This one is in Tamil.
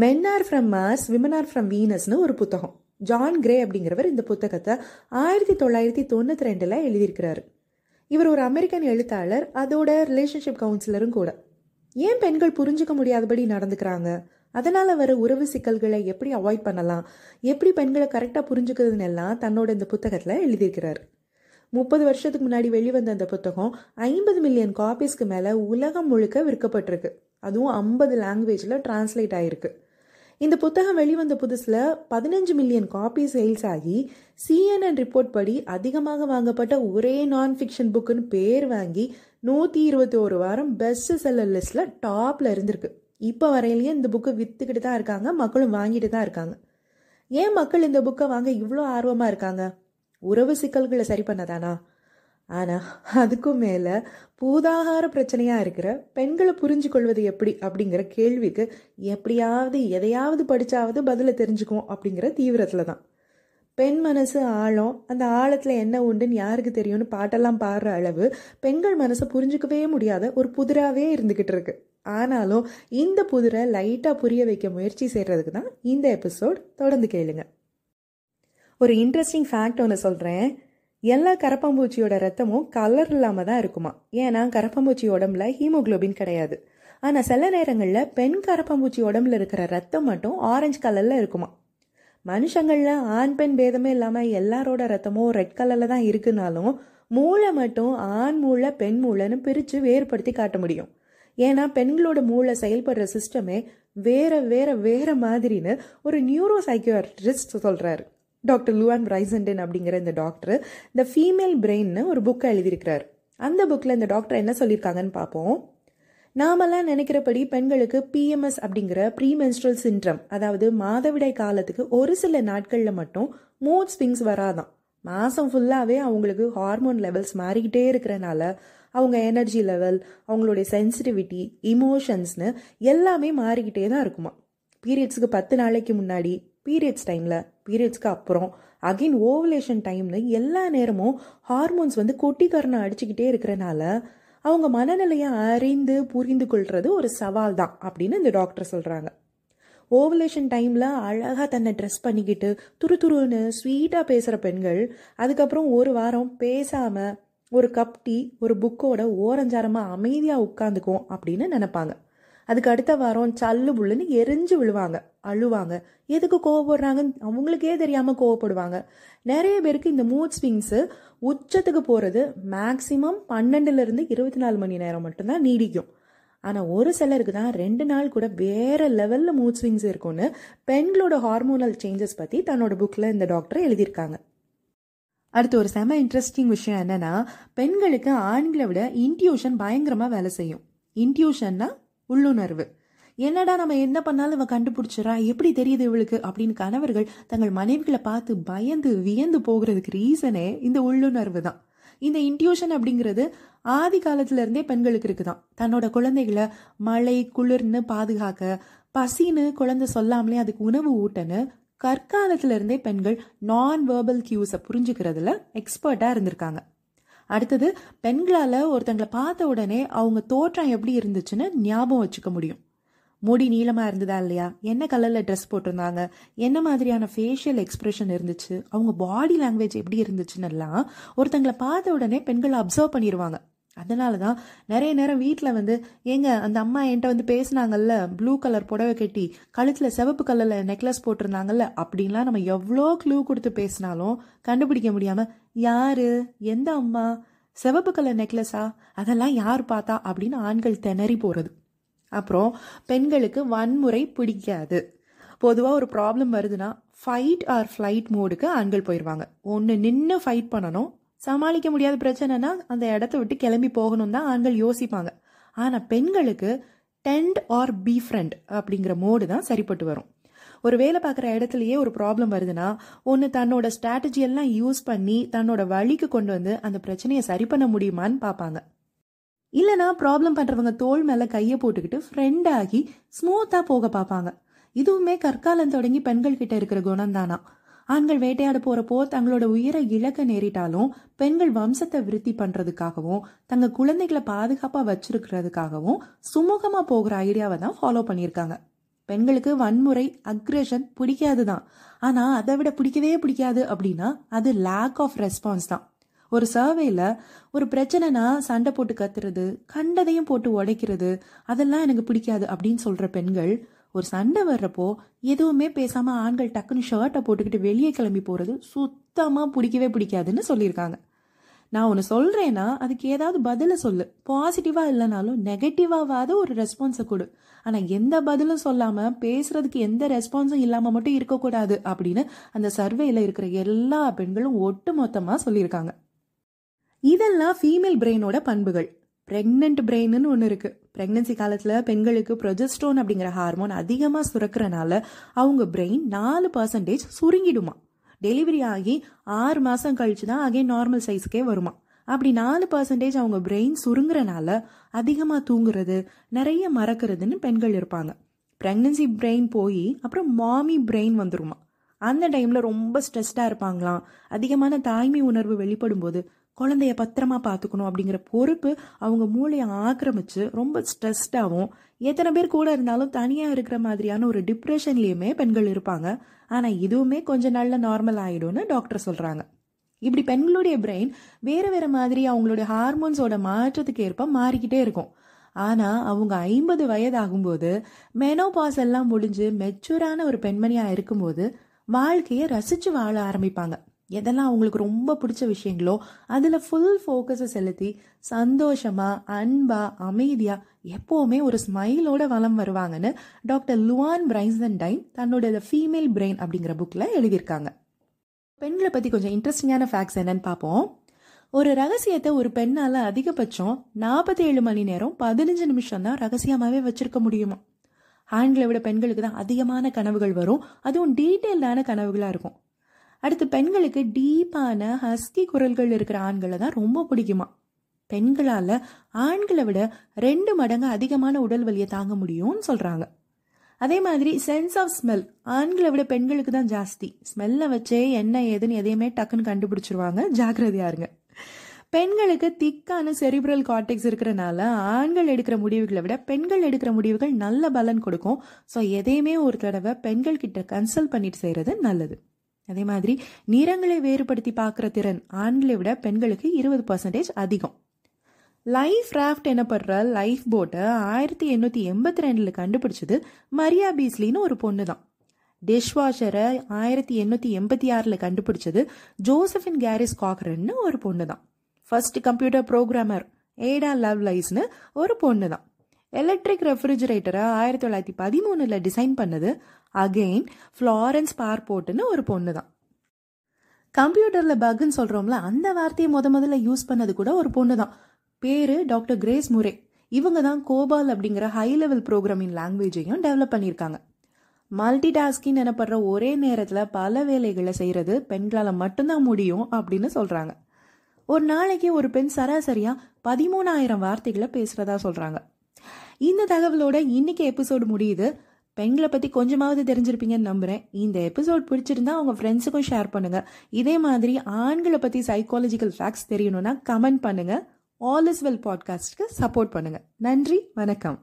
Men are from Mars women are from வீனஸ்னு ஒரு புத்தகம். ஜான் கிரே அப்படிங்கிறவர் இந்த புத்தகத்தை ஆயிரத்தி தொள்ளாயிரத்தி தொண்ணூற்றி ரெண்டில் எழுதியிருக்கிறாரு. இவர் ஒரு அமெரிக்கன் எழுத்தாளர் அதோட ரிலேஷன்ஷிப் கவுன்சிலரும் கூட. ஏன் பெண்கள் புரிஞ்சுக்க முடியாதபடி நடந்துக்கிறாங்க? அதனால் வர உறவு சிக்கல்களை எப்படி அவாய்ட் பண்ணலாம்? எப்படி பெண்களை கரெக்டாக புரிஞ்சுக்கிறதுன்னு எல்லாம் தன்னோட இந்த புத்தகத்தில் எழுதியிருக்கிறார். முப்பது வருஷத்துக்கு முன்னாடி வெளிவந்த அந்த புத்தகம் ஐம்பது மில்லியன் காப்பீஸ்க்கு மேலே உலகம் முழுக்க விற்கப்பட்டிருக்கு. அதுவும் ஐம்பது லாங்குவேஜில் டிரான்ஸ்லேட் ஆகிருக்கு இந்த புத்தகம் வெளிவந்த புதுசில் பதினஞ்சு மில்லியன் காப்பி சேல்ஸ் ஆகி சிஎன்என் ரிப்போர்ட் படி அதிகமாக வாங்கப்பட்ட ஒரே நான் ஃபிக்ஷன் புக்குன்னு பேர் வாங்கி நூற்றி இருபத்தி ஒரு வாரம் பெஸ்ட் செல்லர் லிஸ்ட்டில் டாப்பில் இருந்திருக்கு. இப்போ வரையிலேயே இந்த புக்கை விற்றுக்கிட்டு தான் இருக்காங்க மக்களும் வாங்கிட்டு தான் இருக்காங்க. ஏன் மக்கள் இந்த புக்கை வாங்க இவ்வளோ ஆர்வமாக இருக்காங்க? உறவு சிக்கல்களை சரி பண்ணதானா? ஆனால் அதுக்கும் மேலே பூதாகார பிரச்சனையாக இருக்கிற பெண்களை புரிஞ்சு கொள்வது எப்படி அப்படிங்கிற கேள்விக்கு எப்படியாவது எதையாவது படித்தாவது பதிலை தெரிஞ்சுக்கும் அப்படிங்கிற தீவிரத்தில் தான். பெண் மனசு ஆழம் அந்த ஆழத்தில் என்ன உண்டுன்னு யாருக்கு தெரியும்னு பாட்டெல்லாம் பாடுற அளவு பெண்கள் மனசை புரிஞ்சுக்கவே முடியாத ஒரு புதிராகவே இருந்துக்கிட்டு இருக்கு. ஆனாலும் இந்த புதிரை லைட்டாக புரிய வைக்க முயற்சி செய்கிறதுக்கு தான் இந்த எபிசோட் தொடர்ந்து கேளுங்க. ஒரு இன்ட்ரெஸ்டிங் ஃபேக்ட் ஒன்று சொல்கிறேன் எல்லா கரப்பாம்பூச்சியோட ரத்தமும் கலர் இல்லாமல் தான் இருக்குமா? ஏன்னா கரப்பாம்பூச்சி உடம்புல ஹீமோக்ளோபின் கிடையாது. ஆனால் சில நேரங்களில் பெண் கரப்பாம்பூச்சி உடம்புல இருக்கிற ரத்தம் மட்டும் ஆரஞ்சு கலரில் இருக்குமா? மனுஷங்களில் ஆண் பெண் பேதமே இல்லாமல் எல்லாரோட ரத்தமும் ரெட் கலரில் தான் இருக்குனாலும் மூளை மட்டும் ஆண் மூளை பெண் மூளைன்னு பிரித்து வேறுபடுத்தி காட்ட முடியும். ஏன்னா பெண்களோட மூளை செயல்படுற சிஸ்டமே வேற வேற வேற மாதிரின்னு ஒரு நியூரோ சைக்கியாட்ரிஸ்ட் சொல்கிறாரு டாக்டர் லூவான் பிரைசன்டன் அப்படிங்கிற இந்த டாக்டர் த ஃபீமேல் பிரெயின்னு ஒரு புக்கை எழுதியிருக்கிறார். அந்த புக்கில் இந்த டாக்டர் என்ன சொல்லியிருக்காங்கன்னு பார்ப்போம். நாமெல்லாம் நினைக்கிறபடி பெண்களுக்கு பிஎம்எஸ் அப்படிங்கிற ப்ரீமென்ஸ்ட்ரல் சின்ட்ரம் அதாவது மாதவிடாய் காலத்துக்கு ஒரு சில நாட்களில் மட்டும் மூட் ஸ்விங்ஸ் வராதான். மாதம் ஃபுல்லாகவே அவங்களுக்கு ஹார்மோன் லெவல்ஸ் மாறிக்கிட்டே இருக்கிறனால அவங்க எனர்ஜி லெவல் அவங்களுடைய சென்சிட்டிவிட்டி இமோஷன்ஸ்னு எல்லாமே மாறிக்கிட்டே தான் இருக்குமா பீரியட்ஸுக்கு பத்து நாளைக்கு முன்னாடி பீரியட்ஸ் டைமில் பீரியட்ஸ்க்கு அப்புறம் அகைன் ஓவலேஷன் டைம்னு எல்லா நேரமும் ஹார்மோன்ஸ் வந்து கொட்டிக்காரனை அடிச்சுக்கிட்டே இருக்கிறனால அவங்க மனநிலையை அறிந்து புரிந்து கொள்வது ஒரு சவால் தான் அப்படின்னு இந்த டாக்டர் சொல்கிறாங்க ஓவலேஷன் டைமில் அழகாக தன்னை ட்ரெஸ் பண்ணிக்கிட்டு துரு துருன்னு ஸ்வீட்டாக பேசுகிற பெண்கள் அதுக்கப்புறம் ஒரு வாரம் பேசாமல் ஒரு கப் டீ ஒரு புக்கோட ஓரஞ்சாரமாக அமைதியாக உட்காந்துக்கும் அப்படின்னு நினப்பாங்க. அதுக்கு அடுத்த வாரம் சல்லு புல்லுன்னு எரிஞ்சு விழுவாங்க. அழுவாங்க. எதுக்கு கோவப்படுறாங்கன்னு அவங்களுக்கே தெரியாமல் கோவப்படுவாங்க. நிறைய பேருக்கு இந்த மூட் ஸ்விங்ஸு உச்சத்துக்கு போகிறது மேக்ஸிமம் பன்னெண்டுலேருந்து இருபத்தி நாலு மணி நேரம் மட்டும்தான் நீடிக்கும். ஆனால் ஒரு சிலருக்கு தான் ரெண்டு நாள் கூட வேறு லெவலில் மூட் ஸ்விங்ஸ் இருக்கும்னு பெண்களோட ஹார்மோனல் சேஞ்சஸ் பற்றி தன்னோட புக்கில் இந்த டாக்டர் எழுதியிருக்காங்க. அடுத்து ஒரு செம இன்ட்ரெஸ்டிங் விஷயம் என்னன்னா பெண்களுக்கு ஆண்களை விட இன்ட்யூஷன் பயங்கரமாக வேலை செய்யும். இன்ட்யூஷன்னா உள்ளுணர்வு. என்னடா நம்ம என்ன பண்ணாலும் இவன் கண்டுபிடிச்சிடறா? எப்படி தெரியுது இவளுக்கு? அப்படின்னு கணவர்கள் தங்கள் மனைவிகளை பார்த்து பயந்து வியந்து போகிறதுக்கு ரீசனே இந்த உள்ளுணர்வு தான். இந்த இன்ட்யூஷன் அப்படிங்கிறது ஆதி காலத்திலிருந்தே பெண்களுக்கு இருக்குதான். தன்னோட குழந்தைகளை மழை குளிர்னு பாதுகாக்க பசின்னு குழந்தை சொல்லாமலே அதுக்கு உணவு ஊட்டன்னு கற்காலத்திலிருந்தே பெண்கள் நான் வேர்பல் கியூஸை புரிஞ்சுக்கிறதுல எக்ஸ்பர்ட்டாக இருந்திருக்காங்க. அடுத்தது பெண்களால் ஒருத்தங்களை பார்த்த உடனே அவங்க தோற்றம் எப்படி இருந்துச்சுன்னு ஞாபகம் வச்சுக்க முடியும். முடி நீளமாக இருந்ததா இல்லையா? என்ன கலரில் ட்ரெஸ் போட்டிருந்தாங்க? என்ன மாதிரியான ஃபேஷியல் எக்ஸ்ப்ரெஷன் இருந்துச்சு? அவங்க பாடி லாங்குவேஜ் எப்படி இருந்துச்சுன்னு எல்லாம் ஒருத்தங்களை பார்த்த உடனே பெண்கள் அப்சர்வ் பண்ணிடுவாங்க அதனால தான் நிறைய நேரம் வீட்டில் வந்து ஏங்க அந்த அம்மா என்கிட்ட வந்து பேசினாங்கல்ல ப்ளூ கலர் புடவை கட்டி கழுத்தில் சிவப்பு கலரில் நெக்லஸ் போட்டிருந்தாங்கல்ல அப்படின்லாம் நம்ம எவ்வளோ க்ளூ கொடுத்து பேசினாலும் கண்டுபிடிக்க முடியாமல் யார்? எந்த அம்மா? சிவப்பு கலர் நெக்லஸா அதெல்லாம் யார் பார்த்தா? அப்படின்னு ஆண்கள் திணறி போகிறது அப்புறம் பெண்களுக்கு வன்முறை பிடிக்காது. பொதுவாக ஒரு ப்ராப்ளம் வருதுன்னா ஃபைட் ஆர் ஃப்ளைட் மோடுக்கு ஆண்கள் போயிடுவாங்க ஒன்று நின்று ஃபைட் பண்ணணும். சமாளிக்க முடியாத பிரச்சனைனா அந்த இடத்த விட்டு கிளம்பி போகணும் தான் ஆண்கள் யோசிப்பாங்க. ஆனால் பெண்களுக்கு டென்ட் ஆர் பி ஃப்ரெண்ட் அப்படிங்கிற மோடு தான் சரிப்பட்டு வரும். ஒரு வேலை பார்க்குற இடத்துலையே ஒரு ப்ராப்ளம் வருதுன்னா ஒன்று தன்னோட ஸ்ட்ராட்டஜி எல்லாம் யூஸ் பண்ணி தன்னோட வழிக்கு கொண்டு வந்து அந்த பிரச்சனையை சரி பண்ண முடியுமான்னு பார்ப்பாங்க. இல்லைனா ப்ராப்ளம் பண்ணுறவங்க தோல் மேலே கையை போட்டுக்கிட்டு ஃப்ரெண்ட் ஆகி ஸ்மூத்தாக போக பார்ப்பாங்க. இதுவுமே கற்காலம் தொடங்கி பெண்கள் கிட்ட இருக்கிற குணம் தானா ஆண்கள் வேட்டையாட போறப்போ தங்களோட உயிரை இழக்க நேரிட்டாலும் பெண்கள் வம்சத்தை விருத்தி பண்றதுக்காகவும் தங்க குழந்தைகளை பாதுகாப்பா வச்சிருக்கிறதுக்காகவும் சுமூகமா போகிற ஐடியாவை தான் ஃபாலோ பண்ணியிருக்காங்க. பெண்களுக்கு வன்முறை அக்ரெஷன் பிடிக்காது தான் ஆனால் அதை விட பிடிக்கவே பிடிக்காது அப்படின்னா அது லேக் ஆஃப் ரெஸ்பான்ஸ் தான். ஒரு சர்வேல ஒரு பிரச்சனைனா சண்டை போட்டு கத்துறது கண்டதையும் போட்டு உடைக்கிறது அதெல்லாம் எனக்கு பிடிக்காது அப்படின்னு சொல்ற பெண்கள் ஒரு சண்டை வர்றப்போ எதுவுமே பேசாம ஆண்கள் டக்குன்னு ஷர்ட்டை போட்டுக்கிட்டு வெளியே கிளம்பி போறது சுத்தமா பிடிக்கவே பிடிக்காதுன்னு சொல்லியிருக்காங்க. நான் ஒன்று சொல்கிறேன்னா அதுக்கு ஏதாவது பதிலை சொல்லு. பாசிட்டிவாக இல்லைனாலும் நெகட்டிவாவது ஒரு ரெஸ்பான்ஸை கொடு. ஆனால் எந்த பதிலும் சொல்லாமல் பேசுறதுக்கு எந்த ரெஸ்பான்ஸும் இல்லாமல் மட்டும் இருக்கக்கூடாது அப்படின்னு அந்த சர்வேயில் இருக்கிற எல்லா பெண்களும் ஒட்டு மொத்தமாக சொல்லியிருக்காங்க. இதெல்லாம் ஃபீமேல் பிரெயினோட பண்புகள். ப்ரெக்னென்ட் பிரெயின்னு ஒன்று இருக்குது ப்ரெக்னன்சி காலத்தில் பெண்களுக்கு ப்ரொஜெஸ்ட்ரோன் அப்படிங்கிற ஹார்மோன் அதிகமாக சுரக்கிறனால அவங்க பிரெயின் நாலு பர்சன்டேஜ் சுருங்கிடுமா. டெலிவரி ஆகி ஆறு மாதம் கழிச்சு தான் அகைன் நார்மல் சைஸ்க்கே வருமா. அப்படி நாலு பர்சன்டேஜ் அவங்க பிரெயின் சுருங்குறனால அதிகமாக தூங்குறது நிறைய மறக்கிறதுன்னு பெண்கள் இருப்பாங்க. ப்ரெக்னன்சி பிரெயின் போய் அப்புறம் மாமி பிரெயின் வந்துருமா. அந்த டைமில் ரொம்ப ஸ்ட்ரெஸ்டாக இருப்பாங்களாம். அதிகமான தாய்மை உணர்வு வெளிப்படும் போது குழந்தைய பத்திரமா பார்த்துக்கணும் அப்படிங்கிற பொறுப்பு அவங்க மூளையை ஆக்கிரமிச்சு ரொம்ப ஸ்ட்ரெஸ்டாகவும் எத்தனை பேர் கூட இருந்தாலும் தனியாக இருக்கிற மாதிரியான ஒரு டிப்ரெஷன்லேயுமே பெண்கள் இருப்பாங்க. ஆனால் இதுவுமே கொஞ்ச நாளில் நார்மல் ஆகிடும்னு டாக்டர் சொல்கிறாங்க இப்படி பெண்களுடைய பிரெயின் வேறு வேறு மாதிரி அவங்களுடைய ஹார்மோன்ஸோட மாற்றத்துக்கு ஏற்ப மாறிக்கிட்டே இருக்கும். ஆனால் அவங்க ஐம்பது வயதாகும்போது மெனோபாஸ் எல்லாம் முடிஞ்சு மெச்சூரான ஒரு பெண்மணியாக இருக்கும்போது வாழ்க்கையை ரசித்து வாழ ஆரம்பிப்பாங்க. எதெல்லாம் அவங்களுக்கு ரொம்ப பிடிச்ச விஷயங்களோ அதில் ஃபுல் ஃபோக்கஸை செலுத்தி சந்தோஷமாக அன்பாக அமைதியாக எப்போவுமே ஒரு ஸ்மைலோட வளம் வருவாங்கன்னு டாக்டர் லுவான் பிரைசன் டைன் தன்னோட ஃபீமேல் பிரெயின் அப்படிங்கிற புக்கில் எழுதியிருக்காங்க. பெண்களை பற்றி கொஞ்சம் இன்ட்ரெஸ்டிங்கான ஃபேக்ட்ஸ் என்னன்னு பார்ப்போம். ஒரு ரகசியத்தை ஒரு பெண்ணால் அதிகபட்சம் நாற்பத்தி ஏழு மணி நேரம் பதினஞ்சு நிமிஷம் தான் ரகசியமாகவே வச்சிருக்க முடியுமா? ஆண்களை விட பெண்களுக்கு தான் அதிகமான கனவுகள் வரும். அதுவும் டீட்டெயில்டான கனவுகளாக இருக்கும். அடுத்து பெண்களுக்கு டீப்பான ஹஸ்கி குரல்கள் இருக்கிற ஆண்களை தான் ரொம்ப பிடிக்குமா. பெண்களால் ஆண்களை விட ரெண்டு மடங்கு அதிகமான உடல் வலியை தாங்க முடியும்னு சொல்கிறாங்க அதே மாதிரி சென்ஸ் ஆஃப் ஸ்மெல் ஆண்களை விட பெண்களுக்கு தான் ஜாஸ்தி. ஸ்மெல்லை வச்சே என்ன ஏதுன்னு எதையுமே டக்குன்னு கண்டுபிடிச்சிருவாங்க. ஜாக்கிரதையா இருங்க. பெண்களுக்கு திக்கான செரிப்ரல் கார்டெக்ஸ் இருக்கிறனால ஆண்கள் எடுக்கிற முடிவுகளை விட பெண்கள் எடுக்கிற முடிவுகள் நல்ல பலன் கொடுக்கும். ஸோ எதையுமே ஒரு தடவை பெண்கள் கிட்ட கன்சல்ட் பண்ணிட்டு செய்கிறது நல்லது. அதே மாதிரி நிறங்களை வேறுபடுத்தி பார்க்குற திறன் ஆண்களை விட பெண்களுக்கு இருபது பர்சன்டேஜ் அதிகம். லைஃப் ராஃப்ட் எனப்படுற லைஃப் போட்டை ஆயிரத்தி எண்ணூற்றி எண்பத்தி ரெண்டில் கண்டுபிடிச்சது மரியா பீஸ்லின்னு ஒரு பொண்ணு தான் டிஷ்வாஷரை ஆயிரத்தி எண்ணூற்றி எண்பத்தி ஆறில் கண்டுபிடிச்சது ஜோசஃபின் கேரிஸ் காக்ரன்னு ஒரு பொண்ணு தான் ஃபர்ஸ்ட் கம்ப்யூட்டர் ப்ரோக்ராமர் ஏடா லவ் லைஸ்னு ஒரு பொண்ணு தான் எலக்ட்ரிக் ரெஃப்ரிஜரேட்டரை ஆயிரத்தி தொள்ளாயிரத்தி பதிமூணில் டிசைன் பண்ணது அகெயின் ஃப்ளாரன்ஸ் பார்போர்ட்டுன்னு ஒரு பொண்ணு தான் கம்ப்யூட்டரில் பக்குன்னு சொல்கிறோம்ல அந்த வார்த்தையை முத முதல்ல யூஸ் பண்ணது கூட ஒரு பொண்ணு தான் பேர் டாக்டர் கிரேஸ் முரே இவங்க தான் கோபால் அப்படிங்கிற ஹை லெவல் ப்ரோக்ராமிங் லாங்குவேஜையும் டெவலப் பண்ணியிருக்காங்க. மல்டி டாஸ்கிங் எனப்படுற ஒரே நேரத்தில் பல வேலைகளை செய்கிறது பெண்களால் மட்டும்தான் முடியும் அப்படின்னு சொல்கிறாங்க ஒரு நாளைக்கு ஒரு பெண் சராசரியாக பதிமூணாயிரம் வார்த்தைகளை பேசுகிறதா சொல்கிறாங்க இந்த தகவலோட இன்னைக்கு எபிசோடு முடியுது. பெண்களை பற்றி கொஞ்சமாவது தெரிஞ்சிருப்பீங்கன்னு நம்புகிறேன் இந்த எபிசோட் பிடிச்சிருந்தா அவங்க ஃப்ரெண்ட்ஸுக்கும் ஷேர் பண்ணுங்கள் இதே மாதிரி ஆண்களை பற்றி சைக்காலஜிக்கல் ஃபேக்ட்ஸ் தெரியணும்னா கமெண்ட் பண்ணுங்கள் ஆல் இஸ் வெல் பாட்காஸ்ட்க்கு சப்போர்ட் பண்ணுங்கள் நன்றி வணக்கம்.